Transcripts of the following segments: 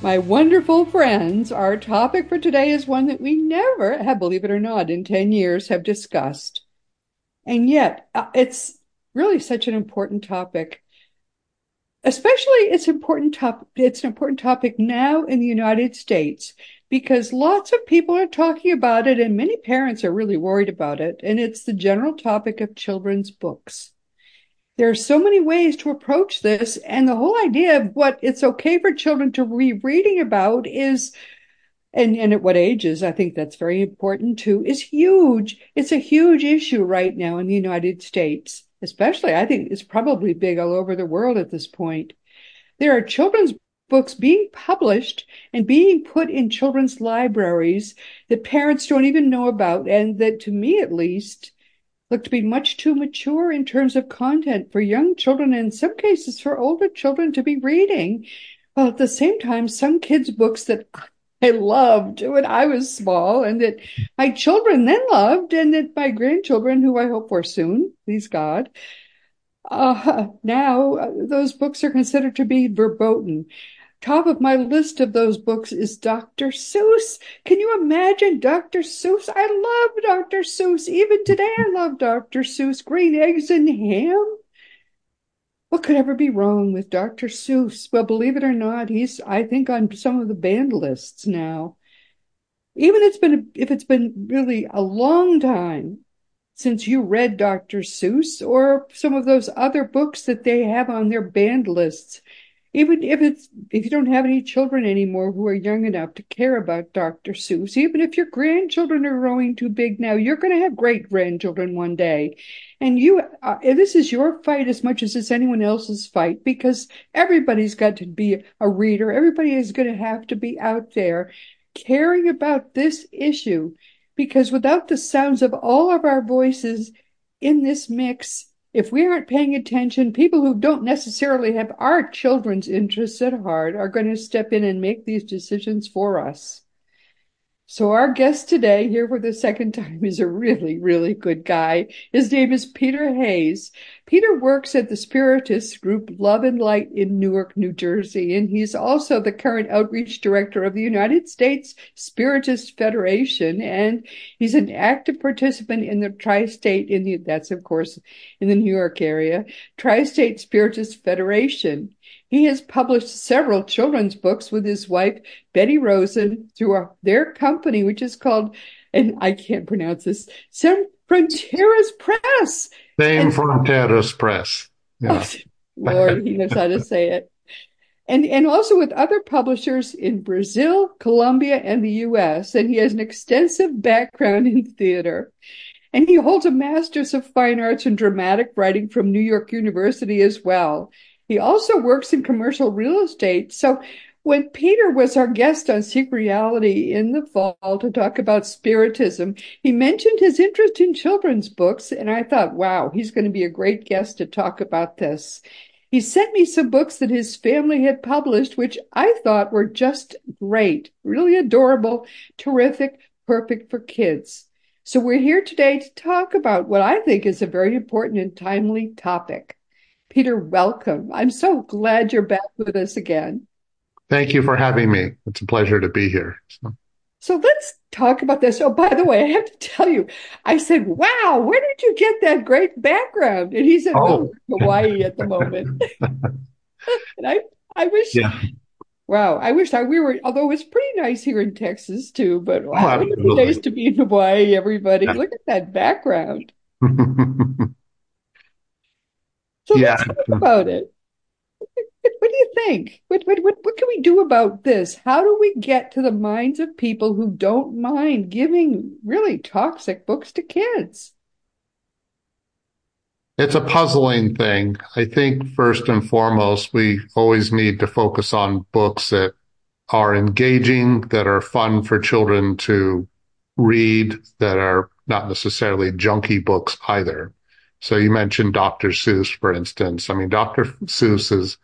My wonderful friends, our topic for today is one that we never have, believe it or not, in 10 years have discussed. And yet, uh, it's really such an important topic. Especially it's important top, it's an important topic now in the United States because lots of people are talking about it and many parents are really worried about it. And it's the general topic of children's books. There are so many ways to approach this. And the whole idea of what it's okay for children to be reading about is, and, and at what ages, I think that's very important too, is huge. It's a huge issue right now in the United States, especially. I think it's probably big all over the world at this point. There are children's books being published and being put in children's libraries that parents don't even know about. And that to me, at least, look to be much too mature in terms of content for young children, and in some cases for older children to be reading. While at the same time, some kids' books that I loved when I was small and that my children then loved and that my grandchildren, who I hope for soon, please God, uh, now uh, those books are considered to be verboten. Top of my list of those books is Dr. Seuss. Can you imagine Dr. Seuss? I love Dr. Seuss. Even today, I love Dr. Seuss. Green eggs and ham. What could ever be wrong with Dr. Seuss? Well, believe it or not, he's, I think, on some of the banned lists now. Even it's been, if it's been really a long time since you read Dr. Seuss or some of those other books that they have on their banned lists even if it's if you don't have any children anymore who are young enough to care about Dr. Seuss, even if your grandchildren are growing too big now, you're going to have great grandchildren one day, and you uh, this is your fight as much as it's anyone else's fight because everybody's got to be a reader. Everybody is going to have to be out there caring about this issue because without the sounds of all of our voices in this mix if we aren't paying attention, people who don't necessarily have our children's interests at heart are going to step in and make these decisions for us. So our guest today here for the second time is a really, really good guy. His name is Peter Hays. Peter works at the Spiritist group Love and Light in Newark, New Jersey, and he's also the current outreach director of the United States Spiritist Federation, and he's an active participant in the tri-state in the, that's of course in the New York area, Tri-State Spiritist Federation. He has published several children's books with his wife, Beti Rozen, through their company, which is called, and I can't pronounce this, Sem Fronteiras Press. Sem Fronteiras Press. Yeah. Oh, Lord, he knows how to say it. And, and also with other publishers in Brazil, Colombia, and the US. And he has an extensive background in theater. And he holds a Master's of Fine Arts in Dramatic Writing from New York University as well. He also works in commercial real estate. So when Peter was our guest on Seek Reality in the fall to talk about Spiritism, he mentioned his interest in children's books. And I thought, wow, he's going to be a great guest to talk about this. He sent me some books that his family had published, which I thought were just great, really adorable, terrific, perfect for kids. So we're here today to talk about what I think is a very important and timely topic. Peter, welcome. I'm so glad you're back with us again. Thank you for having me. It's a pleasure to be here. So. so let's talk about this. Oh, by the way, I have to tell you, I said, wow, where did you get that great background? And he said, oh, Hawaii at the moment. and I, I wish, yeah. wow, I wish I, we were, although it's pretty nice here in Texas too, but wow, oh, it's nice to be in Hawaii, everybody. Yeah. Look at that background. So yeah. let's talk about it. What do you think? What, what, what, what can we do about this? How do we get to the minds of people who don't mind giving really toxic books to kids? It's a puzzling thing. I think first and foremost, we always need to focus on books that are engaging, that are fun for children to read, that are not necessarily junky books either. So you mentioned Dr. Seuss, for instance. I mean, Dr. Seuss is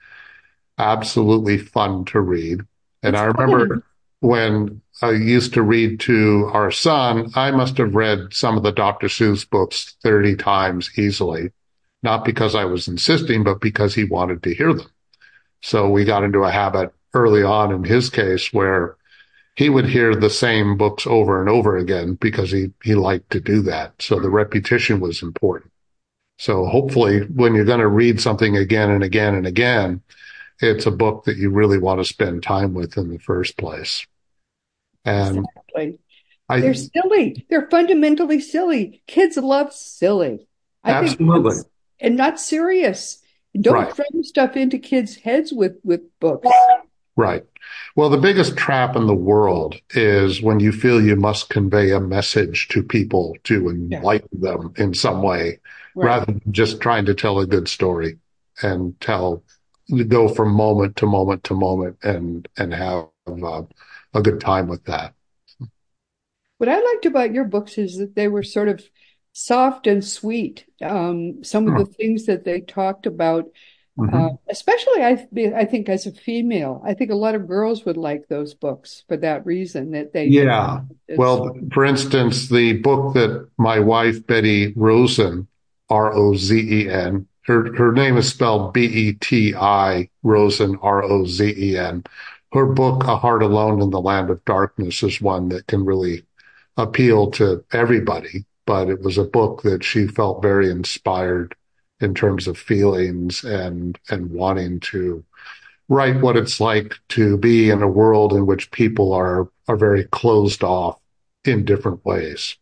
absolutely fun to read. And It's I remember funny. when I used to read to our son, I must have read some of the Dr. Seuss books 30 times easily, not because I was insisting, but because he wanted to hear them. So we got into a habit early on in his case where he would hear the same books over and over again because he, he liked to do that. So the repetition was important. So hopefully when you're going to read something again and again and again, it's a book that you really want to spend time with in the first place. And Exactly. I They're silly. They're fundamentally silly. Kids love silly. I absolutely and not serious. Don't Right. throw stuff into kids' heads with with books. Right. Well, the biggest trap in the world is when you feel you must convey a message to people to enlighten them in some way, Right. rather than just trying to tell a good story and tell, go from moment to moment to moment and, and have uh, a good time with that. What I liked about your books is that they were sort of soft and sweet. Um, some of the things that they talked about, Mhm. uh, especially I, I think as a female, I think a lot of girls would like those books for that reason that they, Yeah. Well, for instance, the book that my wife, Beti Rozen, R-O-Z-E-N, her, her name is spelled B-E-T-I, Rozen, R-O-Z-E-N. Her book, A Heart Alone in the Land of Darkness, is one that can really appeal to everybody, but it was a book that she felt very inspired in terms of feelings and, and wanting to write what it's like to be in a world in which people are are very closed off in different ways.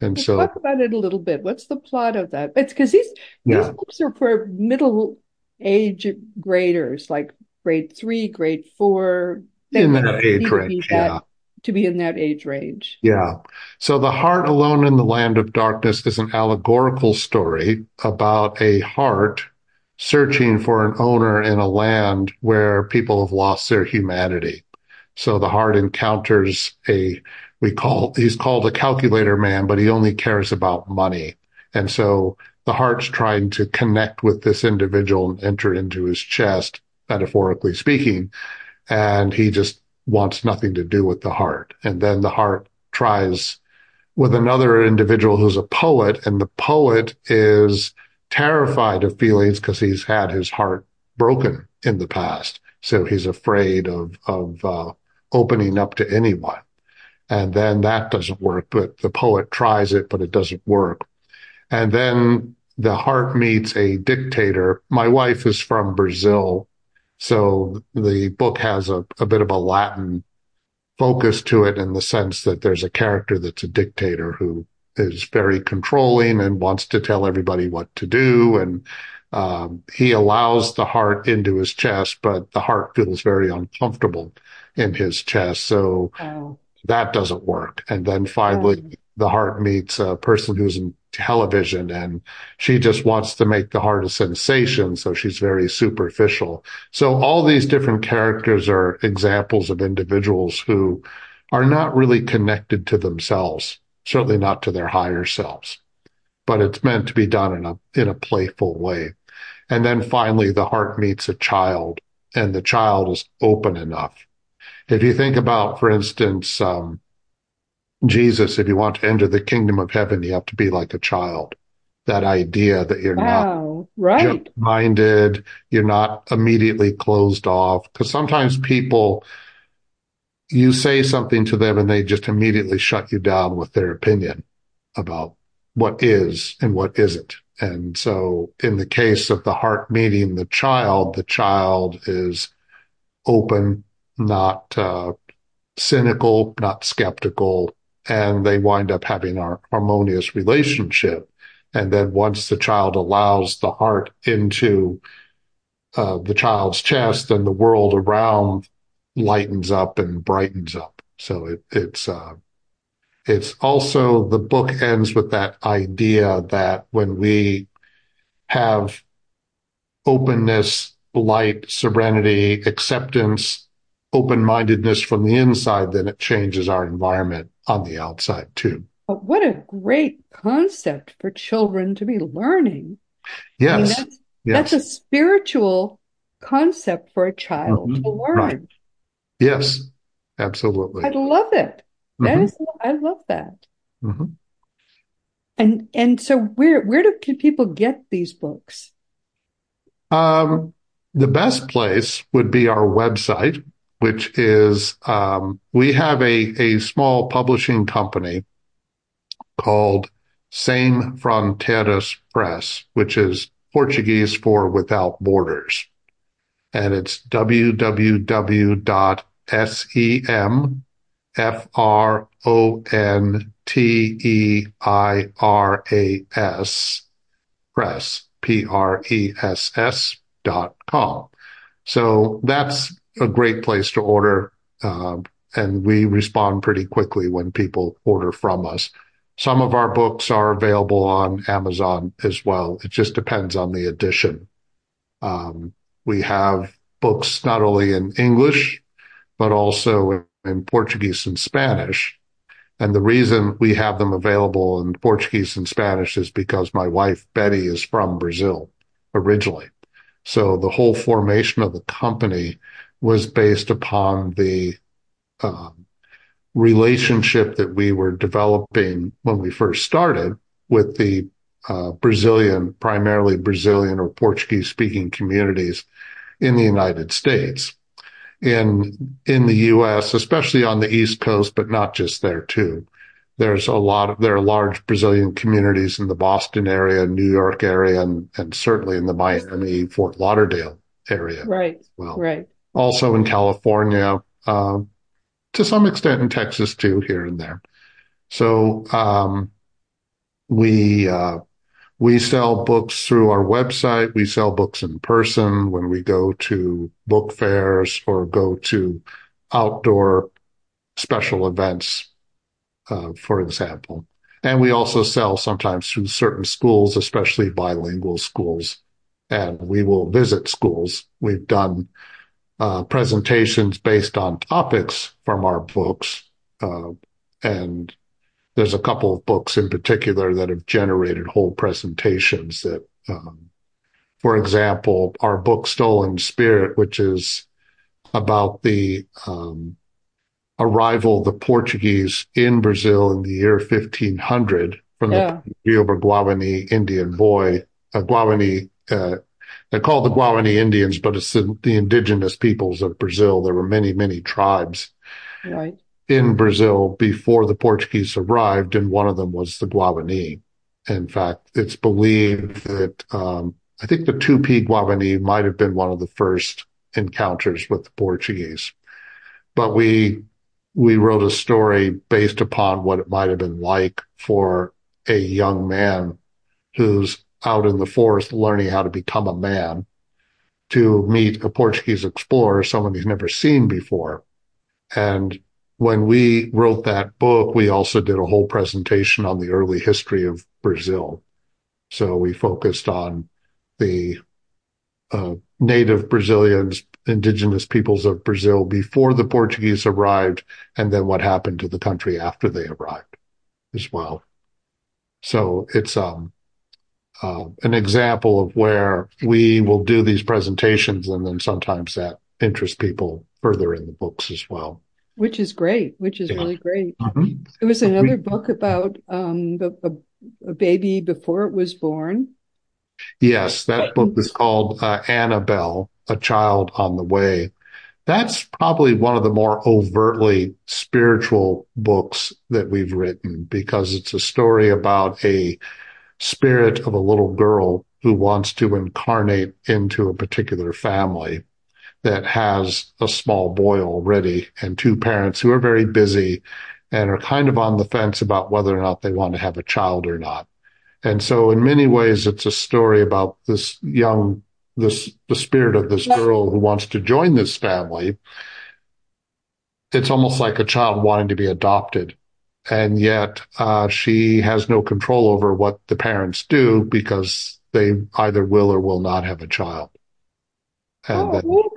And so, Talk about it a little bit. What's the plot of that? It's because these these books are for middle age graders, like grade three, grade four. They in that age range, yeah, to be in that age range. yeah. So, The Heart Alone in the Land of Darkness is an allegorical story about a heart searching for an owner in a land where people have lost their humanity. So the heart encounters a, we call, he's called a calculator man, but he only cares about money. And so the heart's trying to connect with this individual and enter into his chest, metaphorically speaking. And he just wants nothing to do with the heart. And then the heart tries with another individual who's a poet, and the poet is terrified of feelings because he's had his heart broken in the past. So he's afraid of, of, uh, opening up to anyone. And then that doesn't work, but the poet tries it, but it doesn't work. And then the heart meets a dictator. My wife is from Brazil. So the book has a, a bit of a Latin focus to it in the sense that there's a character that's a dictator who is very controlling and wants to tell everybody what to do. And um, he allows the heart into his chest, but the heart feels very uncomfortable in his chest. So Wow. that doesn't work. And then finally, Um, the heart meets a person who's in television and she just wants to make the heart a sensation. So she's very superficial. So all these different characters are examples of individuals who are not really connected to themselves, certainly not to their higher selves, but it's meant to be done in a, in a playful way. And then finally, the heart meets a child and the child is open enough. If you think about, for instance, um, Jesus, if you want to enter the kingdom of heaven, you have to be like a child. That idea that you're not Wow. Right. minded, you're not immediately closed off. Because sometimes people, you say something to them and they just immediately shut you down with their opinion about what is and what isn't. And so in the case of the heart meeting the child, the child is open, not uh, cynical, not skeptical, and they wind up having a harmonious relationship. And then once the child allows the heart into uh, the child's chest, then the world around lightens up and brightens up. So it, it's uh, it's also the book ends with that idea that when we have openness, light, serenity, acceptance, open mindedness from the inside, then it changes our environment on the outside too. But what a great concept for children to be learning. Yes. I mean, that's, yes. that's a spiritual concept for a child Mhm. to learn. Right. Yes. Absolutely. I love it. That Mhm. is, I love that. Mhm. And and so where where do can people get these books? Um, the best place would be our website, which is um, we have a, a small publishing company called Sem Fronteiras Press, which is Portuguese for Without Borders. And it's www.semfronteiras press, P-R-E-S-S dot com. So that's a great place to order. Uh, and we respond pretty quickly when people order from us. Some of our books are available on Amazon as well. It just depends on the edition. Um, we have books not only in English, but also in Portuguese and Spanish. And the reason we have them available in Portuguese and Spanish is because my wife, Beti, is from Brazil originally. So the whole formation of the company was based upon the um, relationship that we were developing when we first started with the uh, Brazilian, primarily Brazilian or Portuguese speaking communities in the United States. In, in the U.S., especially on the East Coast, but not just there too. There's a lot of, there are large Brazilian communities in the Boston area, New York area, and, and certainly in the Miami, Fort Lauderdale area. Right. Well, Right. Also in California, uh, to some extent in Texas too, here and there. So um, we uh, we sell books through our website. We sell books in person when we go to book fairs or go to outdoor special events, uh, for example. And we also sell sometimes through certain schools, especially bilingual schools. And we will visit schools. We've done uh, presentations based on topics from our books. Uh, and there's a couple of books in particular that have generated whole presentations that, um, for example, our book Stolen Spirit, which is about the um, arrival of the Portuguese in Brazil in the year 1500 from Yeah. the Rio Guarani Indian boy, uh, Guarani, uh, they're called the Guarani Indians, but it's the, the indigenous peoples of Brazil. There were many, many tribes Right. in Brazil before the Portuguese arrived, and one of them was the Guarani. In fact, it's believed that um, I think the Tupi Guarani might have been one of the first encounters with the Portuguese. But we we wrote a story based upon what it might have been like for a young man who's out in the forest learning how to become a man to meet a Portuguese explorer, someone he's never seen before. And when we wrote that book, we also did a whole presentation on the early history of Brazil. So we focused on the uh, native Brazilians, indigenous peoples of Brazil before the Portuguese arrived, and then what happened to the country after they arrived as well. So it's um, an example of where we will do these presentations, and then sometimes that interests people further in the books as well. Which is great. Which is Yeah. really great. There was another book about um the, a, a baby before it was born. Yes, that book is called uh, Annabelle, A Child on the Way. That's probably one of the more overtly spiritual books that we've written because it's a story about a spirit of a little girl who wants to incarnate into a particular family that has a small boy already and two parents who are very busy and are kind of on the fence about whether or not they want to have a child or not. And so in many ways, it's a story about this young, this, the spirit of this girl who wants to join this family. It's almost like a child wanting to be adopted. And yet, uh, she has no control over what the parents do because they either will or will not have a child. And then, Oh,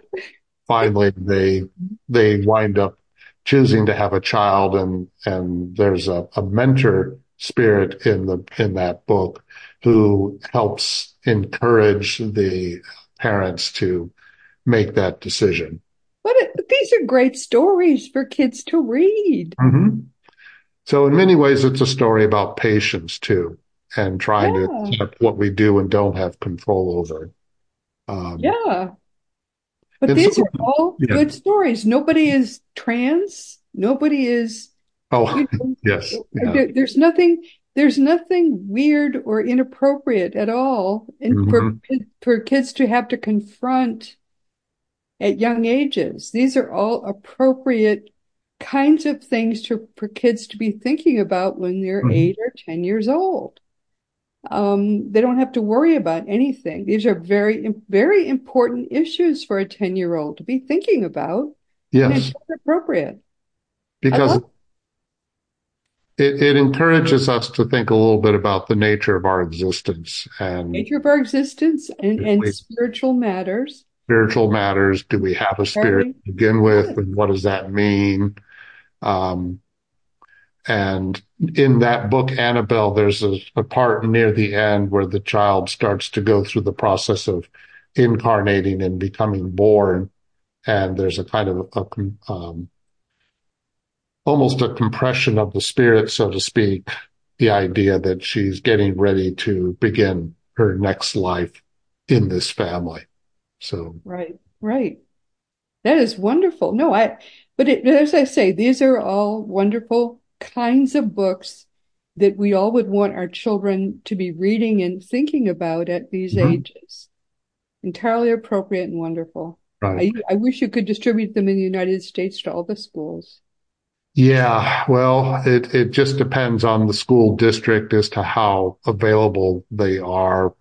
finally they they wind up choosing to have a child and and there's a, a mentor spirit in the in that book who helps encourage the parents to make that decision. But these are great stories for kids to read. Mm-hmm. So in many ways, it's a story about patience too, and trying yeah. to accept what we do and don't have control over. Um, yeah. But these so, are all yeah. good stories. Nobody is trans. Nobody is. Oh, you know, yes. Yeah. There, there's nothing. There's nothing weird or inappropriate at all, and mm-hmm. for for kids to have to confront at young ages. These are all appropriate kinds of things to, for kids to be thinking about when they're mm-hmm. eight or ten years old. Um, they don't have to worry about anything. These are very, very important issues for a 10 year old to be thinking about. Yes. appropriate. Because it, it encourages us to think a little bit about the nature of our existence and nature of our existence and, and we, spiritual matters. Spiritual matters. Do we have a spirit to begin with? And what does that mean? Um, and in that book, Annabelle, there's a, a, part near the end where the child starts to go through the process of incarnating and becoming born. And there's a kind of a, um, almost a compression of the spirit, so to speak, the idea that she's getting ready to begin her next life in this family. So, right, right. That is wonderful. No, I, but it, as I say, these are all wonderful kinds of books that we all would want our children to be reading and thinking about at these mm-hmm. ages. Entirely appropriate and wonderful. Right. I, I wish you could distribute them in the United States to all the schools. Yeah, well, it, it just depends on the school district as to how available they are.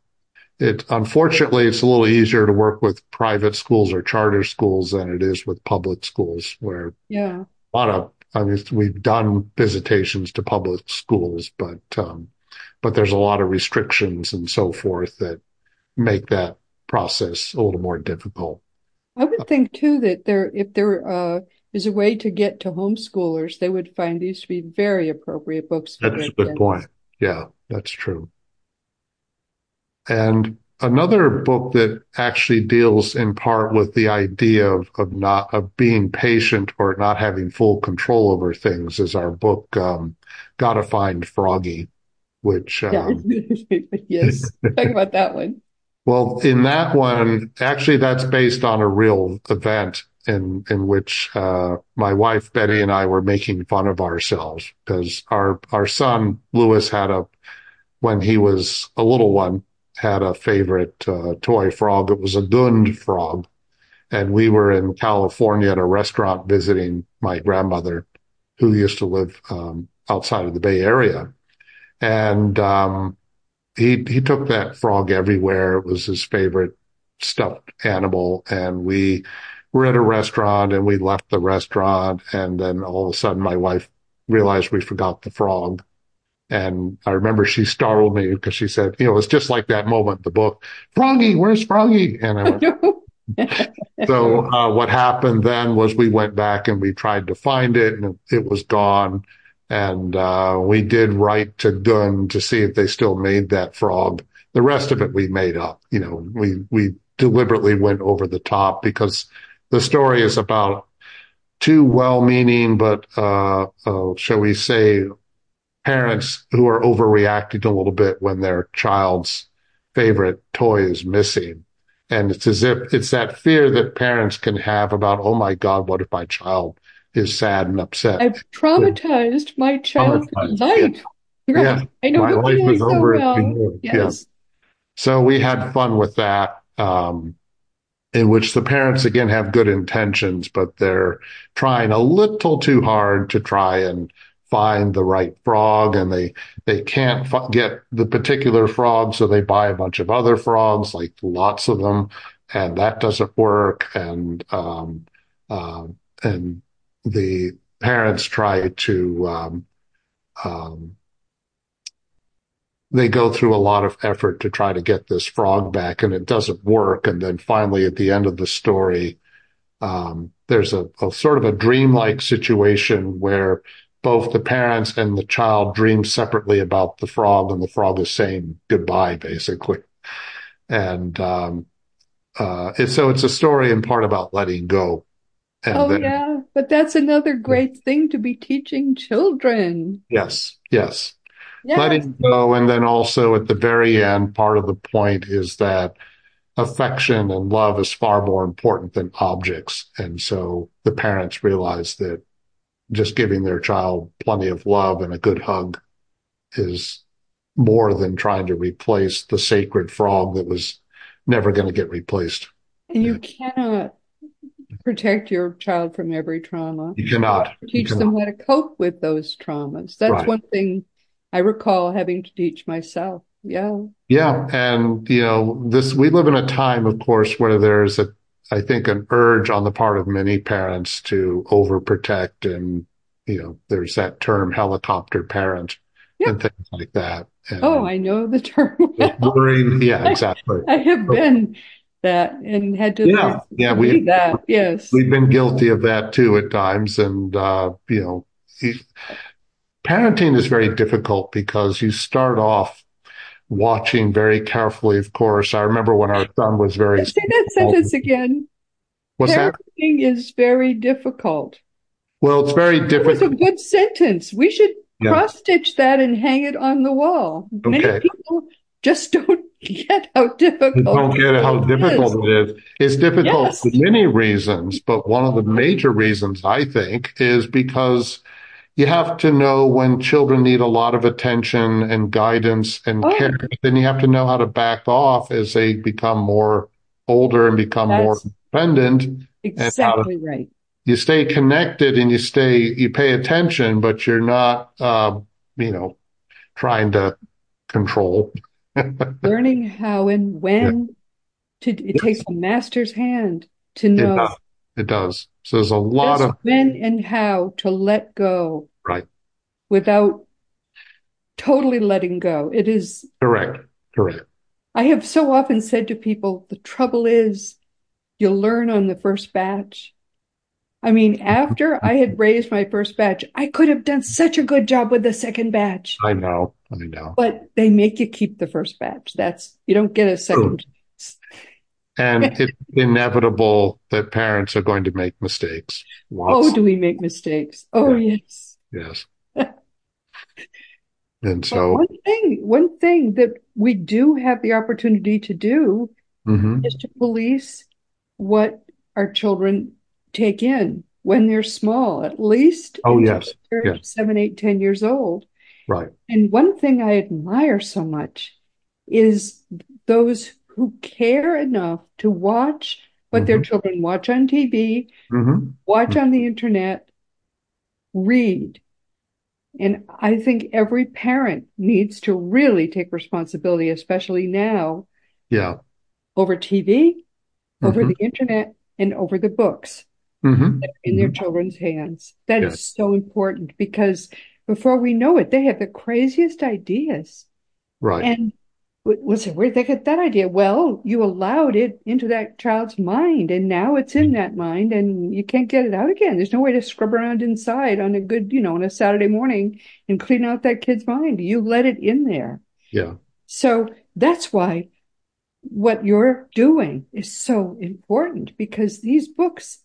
It unfortunately it's a little easier to work with private schools or charter schools than it is with public schools where yeah. a lot of I mean, we've done visitations to public schools, but um, but there's a lot of restrictions and so forth that make that process a little more difficult. I would think too that there, if there uh, is a way to get to homeschoolers, they would find these to be very appropriate books. that's a good point. Yeah, that's true. And another book that actually deals in part with the idea of, of not of being patient or not having full control over things is our book um, gotta find froggy which um, yes. Talk about that one. Well in that one actually that's based on a real event in in which uh, my wife beti and i were making fun of ourselves because our our son lewis had a when he was a little one had a favorite uh, toy frog. It was a Gund frog. And we were in California at a restaurant visiting my grandmother, who used to live um, outside of the Bay Area. And um, he he took that frog everywhere. It was his favorite stuffed animal. And we were at a restaurant and we left the restaurant. And then all of a sudden, my wife realized we forgot the frog. And I remember she startled me because she said, you know, it's just like that moment in the book, Froggy, where's Froggy? And I went, so uh, what happened then was we went back and we tried to find it and it was gone. And uh, we did write to Gund to see if they still made that frog. The rest of it we made up. You know, we we deliberately went over the top because the story is about two well-meaning but uh, uh, shall we say parents who are overreacting a little bit when their child's favorite toy is missing. And it's as if it's that fear that parents can have about, oh my God, what if my child is sad and upset? I've traumatized yeah. my child's traumatized. life. Yeah. yeah. I know my life was so over. Well. Yes. Yeah. So we had fun with that. Um, in which the parents again have good intentions, but they're trying a little too hard to try and find the right frog and they they can't f- get the particular frog so they buy a bunch of other frogs like lots of them and that doesn't work and um, uh, and the parents try to um, um, they go through a lot of effort to try to get this frog back and it doesn't work and then finally at the end of the story um, there's a, a sort of a dreamlike situation where both the parents and the child dream separately about the frog and the frog is saying goodbye basically. And um, uh, so it's a story in part about letting go. And oh then, yeah but that's another great thing to be teaching children. Yes yes. Yes. letting go and then also at the very end part of the point is that affection and love is far more important than objects. And so the parents realize that just giving their child plenty of love and a good hug is more than trying to replace the sacred frog that was never going to get replaced. And you cannot protect your child from every trauma. You cannot. You teach you cannot. them how to cope with those traumas. That's right. one thing I recall having to teach myself. Yeah. Yeah. And, you know, this, we live in a time, of course, where there's a I think, an urge on the part of many parents to overprotect and, you know, there's that term helicopter parent yeah. and things like that. And oh, I know the term. worrying. Yeah, exactly. I, I have been that and had to yeah, yeah, we that. Yes. We've been guilty of that too at times. And, uh, you know, parenting is very difficult because you start off watching very carefully, of course. I remember when our son was very. Say that sentence again. What's Parenting that? is very difficult. Well, it's very difficult. It's a good sentence. We should yeah. cross stitch that and hang it on the wall. Okay. Many people just don't get how difficult. They don't get how difficult it is. It's difficult yes. for many reasons, but one of the major reasons I think is because you have to know when children need a lot of attention and guidance and oh. care. Then you have to know how to back off as they become more older and become That's more dependent. Exactly to, right. You stay connected and you stay, you pay attention, but you're not, uh, you know, trying to control. Learning how and when yeah. to, it yes. takes a master's hand to know. It does. So there's a lot Just of when and how to let go. Right. Without totally letting go. It is correct. Correct. I have so often said to people, the trouble is you'll learn on the first batch. I mean, after I had raised my first batch, I could have done such a good job with the second batch. I know. I know. But they make you keep the first batch. That's, you don't get a second. And it's inevitable that parents are going to make mistakes. Lots. Oh, do we make mistakes? Oh, yeah. yes. Yes. and so one thing, one thing that we do have the opportunity to do mm-hmm. is to police what our children take in when they're small, at least. Oh, yes. Yes. seven, eight, ten years old. Right. And one thing I admire so much is those who care enough to watch what mm-hmm. their children watch on TV, mm-hmm. watch mm-hmm. on the internet, read. And I think every parent needs to really take responsibility, especially now. Yeah. Over TV, over mm-hmm. the internet, and over the books mm-hmm. in their children's hands. That yes. is so important because before we know it, they have the craziest ideas. Right. And listen, where did they get that idea? Well, you allowed it into that child's mind, and now it's in mm-hmm. that mind, and you can't get it out again. There's no way to scrub around inside on a good, you know, on a Saturday morning and clean out that kid's mind. You let it in there. Yeah. So that's why what you're doing is so important because these books,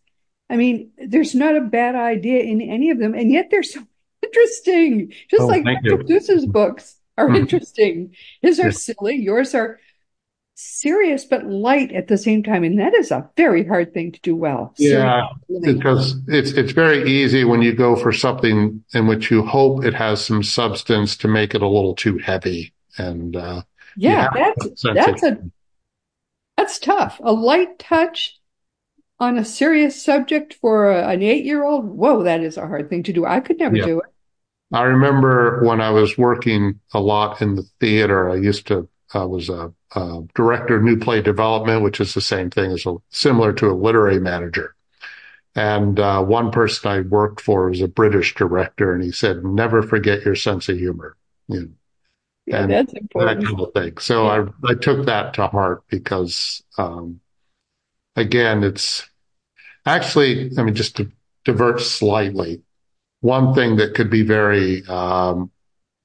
I mean, there's not a bad idea in any of them, and yet they're so interesting, just oh, like Dr. Seuss's books are mm-hmm. interesting. His are silly, yours are serious but light at the same time, and that is a very hard thing to do well. Yeah, because it's it's very easy when you go for something in which you hope it has some substance to make it a little too heavy, and uh, yeah, that's that's a that's tough. A light touch on a serious subject for a, an eight year old. Whoa, that is a hard thing to do. I could never yeah. do it. I remember when I was working a lot in the theater, I used to, I was a, a director of new play development, which is the same thing as a, similar to a literary manager. And uh, one person I worked for was a British director, and he said, "Never forget your sense of humor." You know, yeah, and that's important. That kind of thing. So yeah. I I took that to heart because, um, again, it's actually, I mean, just to divert slightly, one thing that could be very um,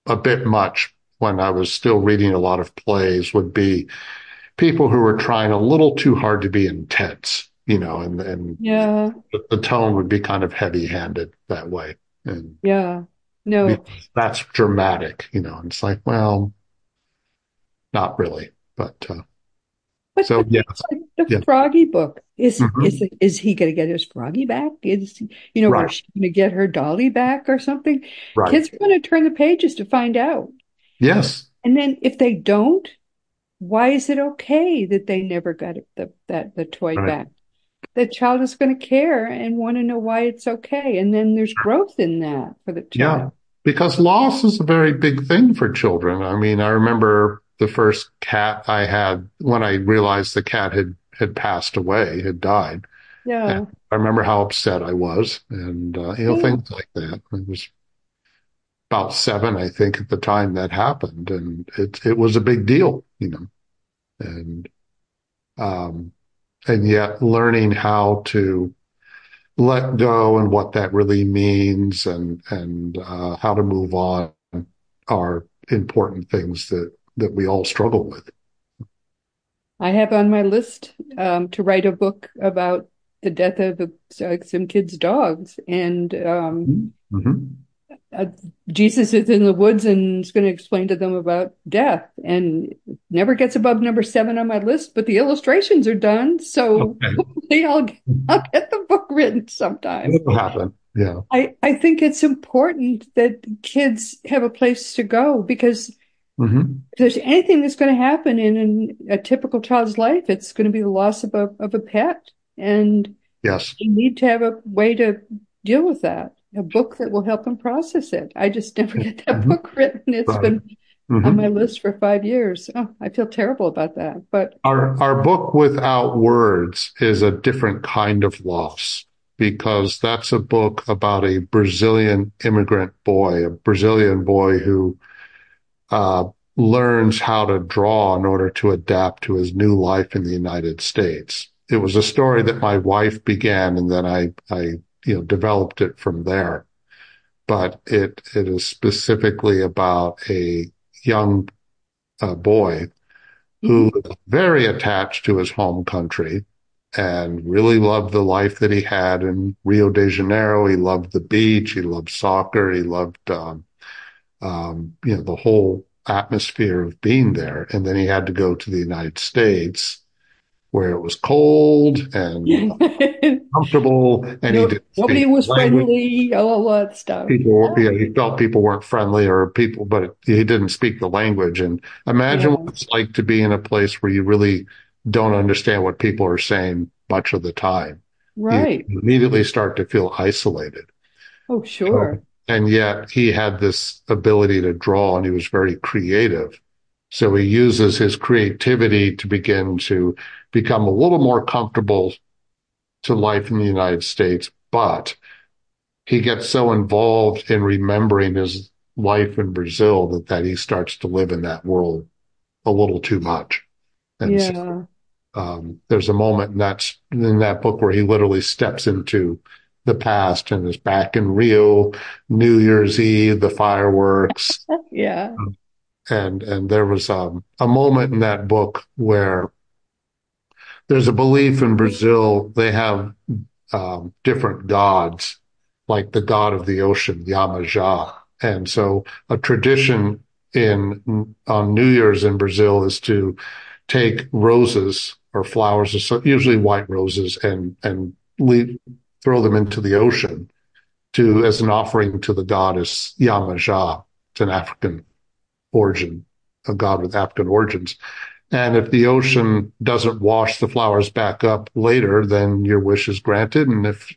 a bit much when I was still reading a lot of plays would be people who were trying a little too hard to be intense, you know, and and Yeah. the, the tone would be kind of heavy-handed that way, and Yeah. No. that's dramatic, you know. And it's like, well, not really, but uh, But so yeah, like the yeah, Froggy book. Is hmm is is he going to get his Froggy back? Is you know, right, is she going to get her Dolly back or something? right, Kids are going to turn the pages to find out. yes, And then if they don't, why is it okay that they never got the that the toy right, back? The child is going to care and want to know why it's okay. And then there's growth in that for the yeah, because loss is a very big thing for children. I mean, I remember the first cat I had when I realized the cat had had passed away, had died. And Yeah. I remember how upset I was, and uh, you know, Yeah. things like that. I was about seven, I think, at the time that happened, and it it was a big deal, you know, and um, and yet learning how to let go and what that really means, and and uh, how to move on are important things that that we all struggle with. I have on my list um, to write a book about the death of uh, some kids' dogs. And um, hmm uh, Jesus is in the woods and is going to explain to them about death. And never gets above number seven on my list, but the illustrations are done. So Okay, hopefully I'll, I'll get the book written sometime. it'll happen. Yeah. I, I think it's important that kids have a place to go because hmm if there's anything that's going to happen in, in a typical child's life, it's going to be the loss of a of a pet, and Yes. you need to have a way to deal with that. A book that will help them process it. I just never get that hmm book written. It's Right. been on hmm my list for five years. Oh, I feel terrible about that. But Our our book without words is a different kind of loss because that's a book about a Brazilian immigrant boy, a Brazilian boy who uh, learns how to draw in order to adapt to his new life in the United States. It was a story that my wife began, and then I I you know developed it from there. But it it is specifically about a young uh, boy who was very attached to his home country and really loved the life that he had in Rio de Janeiro. He loved the beach. He loved soccer. He loved, um, um, you know, the whole atmosphere of being there. And then he had to go to the United States where it was cold and uncomfortable and he no, didn't nobody speak was language. friendly. All that stuff. People were, Yeah, he felt people weren't friendly or people, but he didn't speak the language. And imagine yeah, what it's like to be in a place where you really don't understand what people are saying much of the time. You right. immediately start to feel isolated. Oh, So, sure. And yet he had this ability to draw and he was very creative. So he uses his creativity to begin to become a little more comfortable to life in the United States, but he gets so involved in remembering his life in Brazil that, that he starts to live in that world a little too much. And so um, there's a moment in that in that book where he literally steps into the past and is back in Rio, New Year's Eve, the fireworks, Yeah. and and there was um, a moment in that book where there's a belief in Brazil they have um, different gods, like the god of the ocean, Yemanjá. And so a tradition in on New Year's in Brazil is to take roses or flowers, usually white roses, and and leave, throw them into the ocean to as an offering to the goddess Yemanjá. It's an African origin, a god with African origins. And if the ocean doesn't wash the flowers back up later, then your wish is granted. And if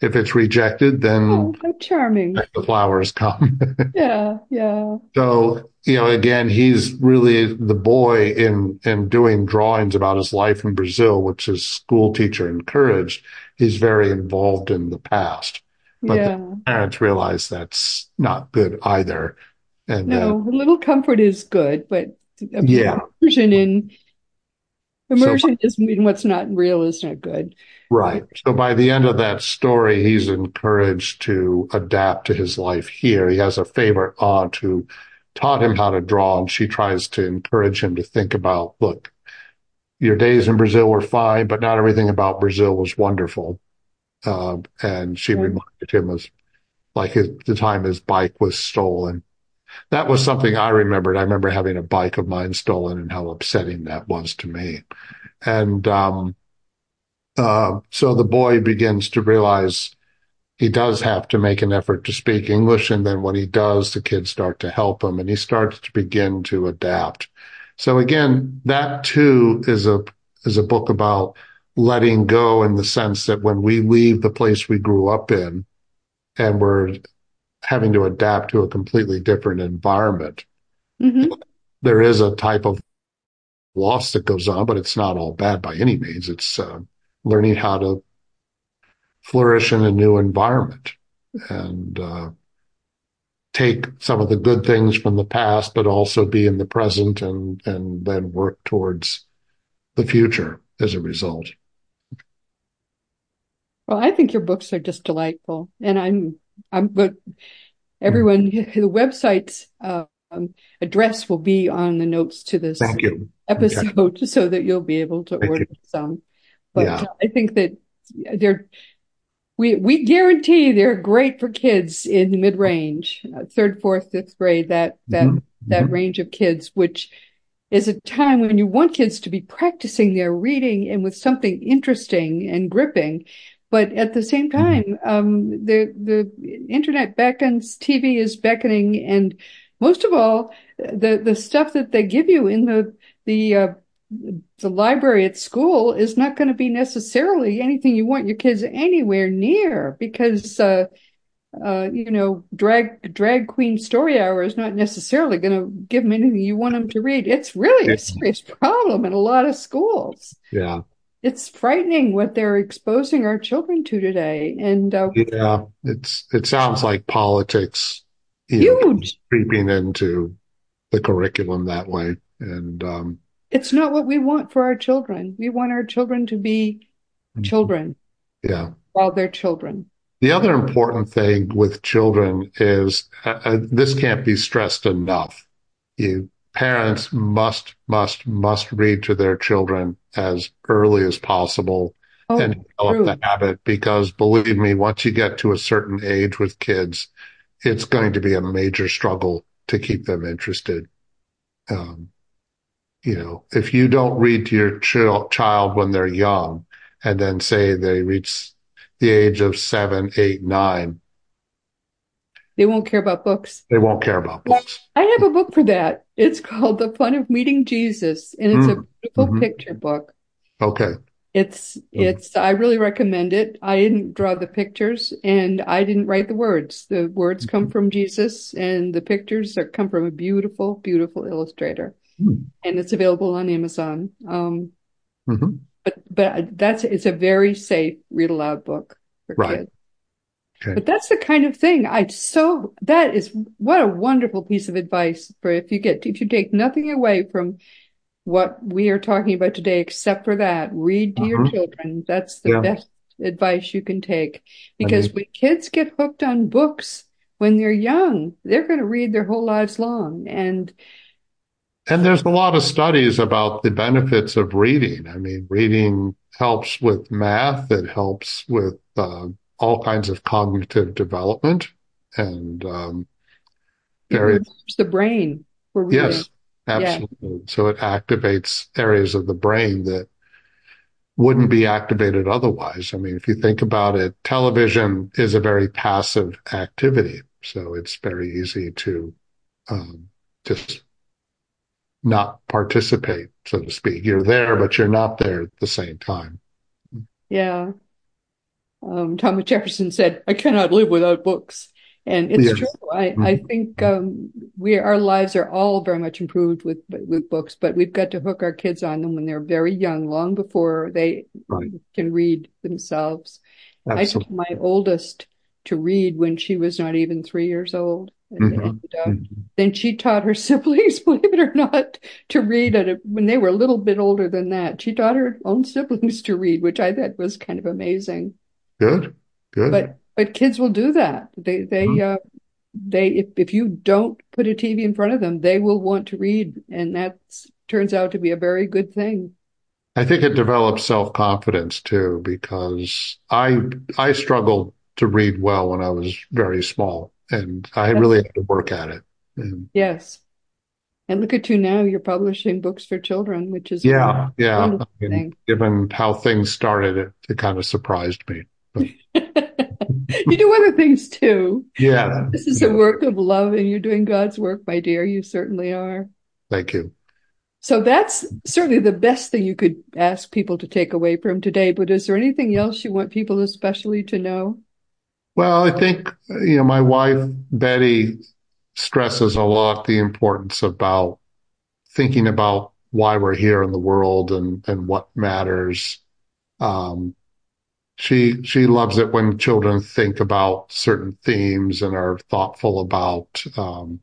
if it's rejected, then Oh, how charming. the flowers come. Yeah, yeah. So, you know, again, he's really the boy in in doing drawings about his life in Brazil, which his school teacher encouraged. He's very involved in the past, but the parents realize that's not good either. And No, a little comfort is good, but yeah, immersion in Immersion so, is what's not real is not good. Right. So by the end of that story, he's encouraged to adapt to his life here. He has a favorite aunt who taught him how to draw, and she tries to encourage him to think about, look, your days in Brazil were fine, but not everything about Brazil was wonderful. Uh, and she right. reminded him of like his, the time his bike was stolen. That was something I remembered. I remember having a bike of mine stolen and how upsetting that was to me. And, um, uh, so the boy begins to realize he does have to make an effort to speak English. And then when he does, the kids start to help him and he starts to begin to adapt. So again, that too is a, is a book about letting go in the sense that when we leave the place we grew up in and we're having to adapt to a completely different environment, mm-hmm. there is a type of loss that goes on, but it's not all bad by any means. It's uh, learning how to flourish in a new environment and uh, take some of the good things from the past, but also be in the present and and then work towards the future as a result. Well, I think your books are just delightful, and I'm I'm but everyone the website's um, address will be on the notes to this episode, okay. so that you'll be able to Thank order you. some. But yeah. I think that they're we we guarantee they're great for kids in mid range, uh, third, fourth, fifth grade. That that mm-hmm. that mm-hmm. range of kids, which is a time when you want kids to be practicing their reading and with something interesting and gripping. But at the same mm-hmm. time, um, the the internet beckons, TV is beckoning, and most of all, the the stuff that they give you in the the uh, the library at school is not going to be necessarily anything you want your kids anywhere near because uh, uh, you know drag drag queen story hour is not necessarily going to give them anything you want them to read. It's really a serious problem in a lot of schools. Yeah. It's frightening what they're exposing our children to today and uh, yeah it's it sounds like politics huge know, creeping into the curriculum that way and um it's not what we want for our children. We want our children to be mm-hmm. children. Yeah. While they're children. The other important thing with children is uh, uh, this can't be stressed enough. You parents must, must, must read to their children as early as possible oh, and develop true. the habit because believe me, once you get to a certain age with kids, it's going to be a major struggle to keep them interested. Um, you know, if you don't read to your ch- child when they're young and then say they reach the age of seven, eight, nine, they won't care about books. They won't care about books. I have a book for that. It's called The Fun of Meeting Jesus, and it's mm. a beautiful mm-hmm. picture book. Okay. It's mm-hmm. it's I really recommend it. I didn't draw the pictures and I didn't write the words. The words come mm-hmm. from Jesus and the pictures are come from a beautiful, beautiful illustrator. Hmm. and it's available on Amazon. Um, mm-hmm. But but that's it's a very safe read aloud book for right. kids. Okay. But that's the kind of thing I so that is what a wonderful piece of advice for if you get if you take nothing away from what we are talking about today except for that read to uh-huh. your children that's the yeah. best advice you can take because I mean, when kids get hooked on books when they're young they're going to read their whole lives long and and there's a lot of studies about the benefits of reading. I mean, reading helps with math. It helps with uh, all kinds of cognitive development and um, various. the brain. For. Yes, absolutely. Yeah. So it activates areas of the brain that wouldn't be activated otherwise. I mean, if you think about it, television is a very passive activity. So it's very easy to um, just not participate, so to speak. You're there, but you're not there at the same time. Yeah. Um, Thomas Jefferson said, I cannot live without books. And it's yes. true. I, mm-hmm. I think um, we our lives are all very much improved with with books, but we've got to hook our kids on them when they're very young, long before they right. can read themselves. Absolutely. I took my oldest to read when she was not even three years old, And, Mhm. and, uh, Mhm. then she taught her siblings, believe it or not, to read at a, when they were a little bit older than that. She taught her own siblings to read, which I thought was kind of amazing. Good. Good. But but kids will do that. They they Mhm. uh they if if you don't put a TV in front of them, they will want to read, and that turns out to be a very good thing. I think it develops self-confidence too, because I I struggled to read well when I was very small, and I really had to work at it. And Yes. And look at you now, you're publishing books for children, which is yeah, yeah. I mean, given how things started, it, it kind of surprised me. But You do other things too. yeah, This is yeah. a work of love, and you're doing God's work, my dear. You certainly are. Thank you. So that's certainly the best thing you could ask people to take away from today. But is there anything else you want people especially to know? Well, I think, you know, my wife, Beti, stresses a lot the importance about thinking about why we're here in the world and, and what matters. Um, she, she loves it when children think about certain themes and are thoughtful about, um,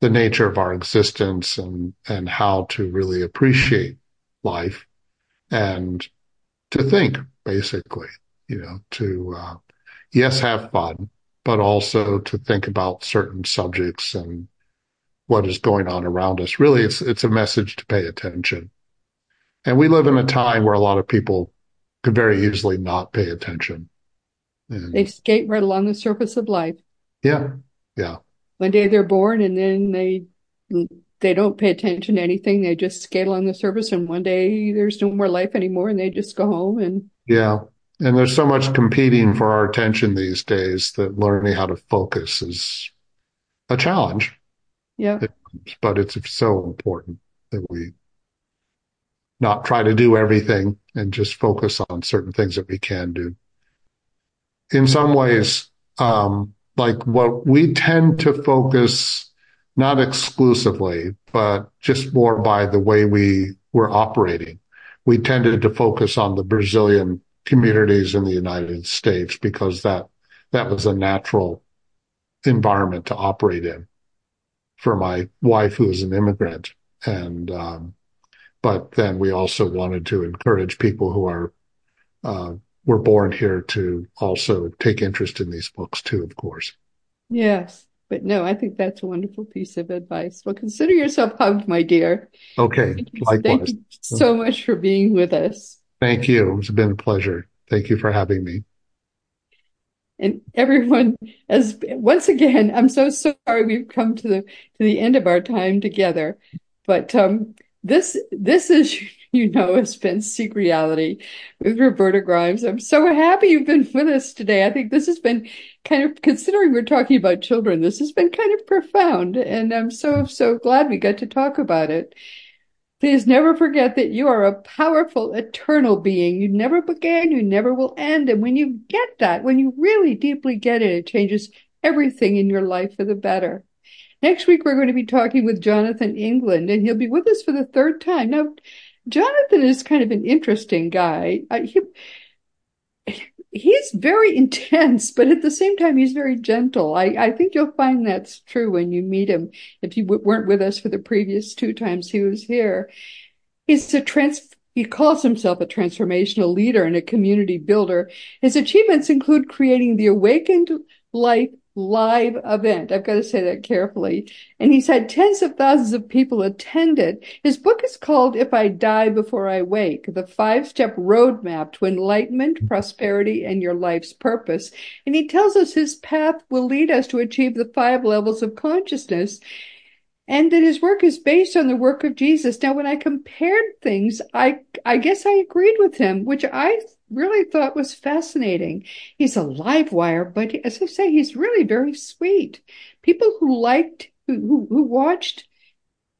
the nature of our existence and, and how to really appreciate life and to think, basically, you know, to, uh, yes, have fun, but also to think about certain subjects and what is going on around us. Really, it's, it's a message to pay attention. And we live in a time where a lot of people could very easily not pay attention. And They skate right along the surface of life. yeah, yeah, One day they're born, and then they they don't pay attention to anything. They just skate along the surface, and one day there's no more life anymore, and they just go home. And yeah. And there's so much competing for our attention these days that learning how to focus is a challenge, yeah, but it's so important that we not try to do everything and just focus on certain things that we can do. In some ways, um, like what we tend to focus, not exclusively, but just more by the way we were operating. We tended to focus on the Brazilian communities in the United States because that, that was a natural environment to operate in for my wife, who is an immigrant. And, um, but then we also wanted to encourage people who are, uh, were born here to also take interest in these books too, of course. yes. But no, I think that's a wonderful piece of advice. Well, consider yourself hugged, my dear. Okay. Thank you, thank Likewise. you so much for being with us. Thank you. It's been a pleasure. Thank you for having me. And everyone, as once again, I'm so sorry we've come to the to the end of our time together. But um, this this is, you know, has been Seek Reality with Roberta Grimes. I'm so happy you've been with us today. I think this has been kind of considering we're talking about children, this has been kind of profound, and I'm so so glad we got to talk about it. Please never forget that you are a powerful, eternal being. You never began, you never will end. And when you get that, when you really deeply get it, it changes everything in your life for the better. Next week, we're going to be talking with Jonathan England, and he'll be with us for the third time. Now, Jonathan is kind of an interesting guy. He, he's very intense, but at the same time, he's very gentle. I, I think you'll find that's true when you meet him. If you w- weren't with us for the previous two times he was here, he's a trans. He calls himself a transformational leader and a community builder. His achievements include creating the Awakened Life live event. I've got to say that carefully. And he's had tens of thousands of people attend it. His book is called If I Die Before I Wake, the five step roadmap to enlightenment, prosperity, and your life's purpose. And he tells us his path will lead us to achieve the five levels of consciousness and that his work is based on the work of Jesus. Now, when I compared things, I, I guess I agreed with him, which I really thought was fascinating. He's a live wire, but as I say, he's really very sweet. People who liked, who, who, watched,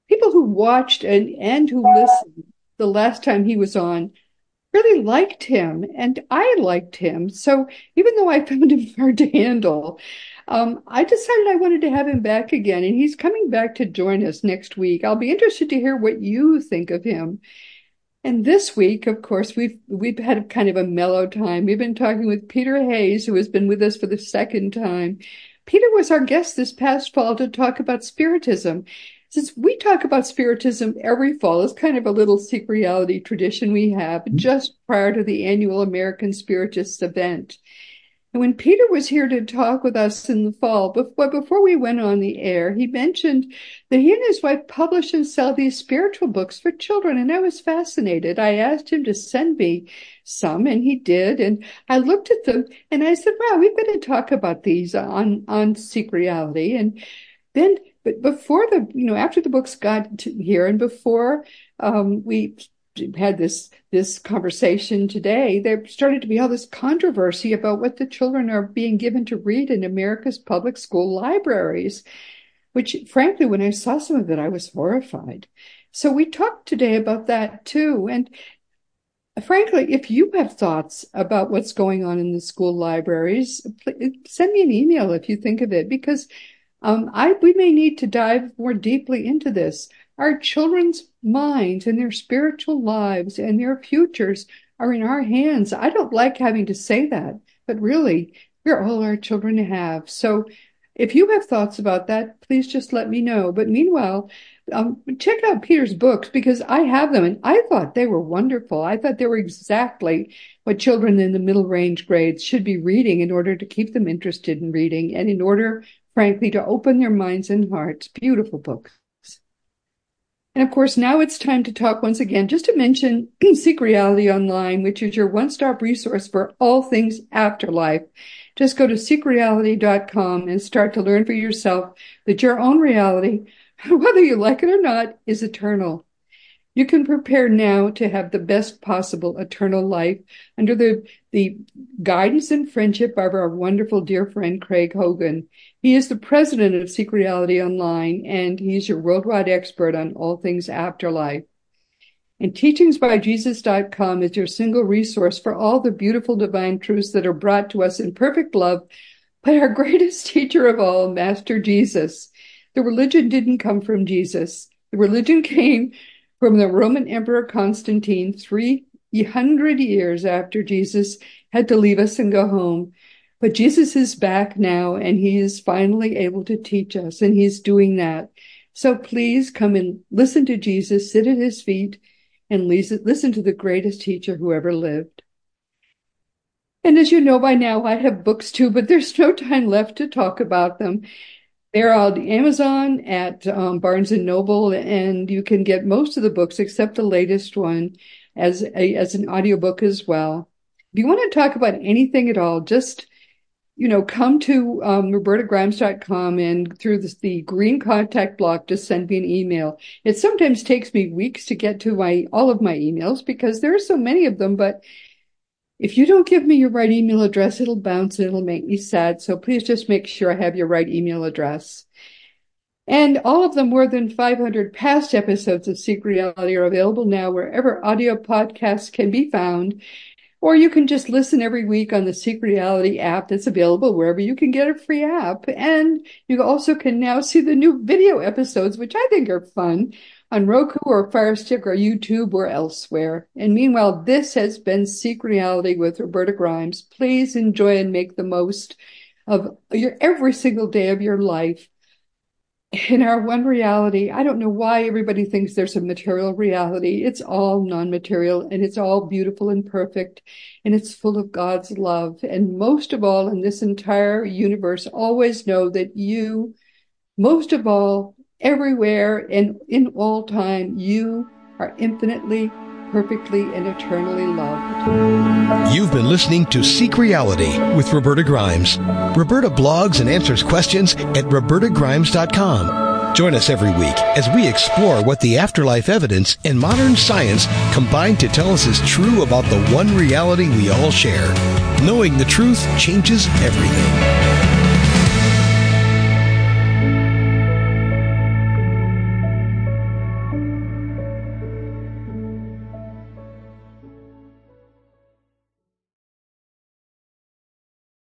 people who watched and, and who listened the last time he was on really liked him and I liked him. So even though I found him hard to handle, um, I decided I wanted to have him back again, and he's coming back to join us next week. I'll be interested to hear what you think of him. And this week, of course, we've we've had kind of a mellow time. We've been talking with Peter Hays, who has been with us for the second time. Peter was our guest this past fall to talk about Spiritism. Since we talk about Spiritism every fall, it's kind of a little Seek Reality tradition we have just prior to the annual American Spiritists event. And when Peter was here to talk with us in the fall, before, before we went on the air, he mentioned that he and his wife publish and sell these spiritual books for children. And I was fascinated. I asked him to send me some and he did. And I looked at them and I said, wow, we've got to talk about these on, on Seek Reality. And then, but before the, you know, after the books got here and before um, we had this this conversation today, there started to be all this controversy about what the children are being given to read in America's public school libraries, which frankly, when I saw some of it, I was horrified. So we talked today about that too. And frankly, if you have thoughts about what's going on in the school libraries, send me an email if you think of it, because um, I we may need to dive more deeply into this. Our children's minds and their spiritual lives and their futures are in our hands. I don't like having to say that, but really, we're all our children have. So if you have thoughts about that, please just let me know. But meanwhile, um, check out Peter's books because I have them and I thought they were wonderful. I thought they were exactly what children in the middle range grades should be reading in order to keep them interested in reading and in order, frankly, to open their minds and hearts. Beautiful books. And of course, now it's time to talk once again, just to mention Seek Reality Online, which is your one-stop resource for all things afterlife. Just go to seekreality.com and start to learn for yourself that your own reality, whether you like it or not, is eternal. You can prepare now to have the best possible eternal life under the, the guidance and friendship of our wonderful dear friend Craig Hogan. He is the president of Seek Reality Online, and he's your worldwide expert on all things afterlife. And teachingsbyjesus.com is your single resource for all the beautiful divine truths that are brought to us in perfect love by our greatest teacher of all, Master Jesus. The religion didn't come from Jesus. The religion came from the Roman Emperor Constantine 300 years after Jesus had to leave us and go home. But Jesus is back now and he is finally able to teach us and he's doing that. So please come and listen to Jesus, sit at his feet and listen to the greatest teacher who ever lived. And as you know by now, I have books too, but there's no time left to talk about them. They're on Amazon at um, Barnes and Noble, and you can get most of the books except the latest one as a, as an audiobook as well. If you want to talk about anything at all, just you know, come to um, robertagrimes.com and through the, the green contact block, just send me an email. It sometimes takes me weeks to get to my all of my emails because there are so many of them. But if you don't give me your right email address, it'll bounce it'll make me sad. So please just make sure I have your right email address. And all of the more than 500 past episodes of Seek Reality are available now wherever audio podcasts can be found. Or you can just listen every week on the Seek Reality app that's available wherever you can get a free app. And you also can now see the new video episodes, which I think are fun on Roku or Firestick or YouTube or elsewhere. And meanwhile, this has been Seek Reality with Roberta Grimes. Please enjoy and make the most of your every single day of your life in our one reality, I don't know why everybody thinks there's a material reality. It's all non-material and it's all beautiful and perfect and it's full of God's love. And most of all in this entire universe, always know that you, most of all, everywhere and in all time, you are infinitely perfectly and eternally loved. You've been listening to Seek Reality with Roberta Grimes. Roberta blogs and answers questions at robertagrimes.com. Join us every week as we explore what the afterlife evidence and modern science combine to tell us is true about the one reality we all share. Knowing the truth changes everything.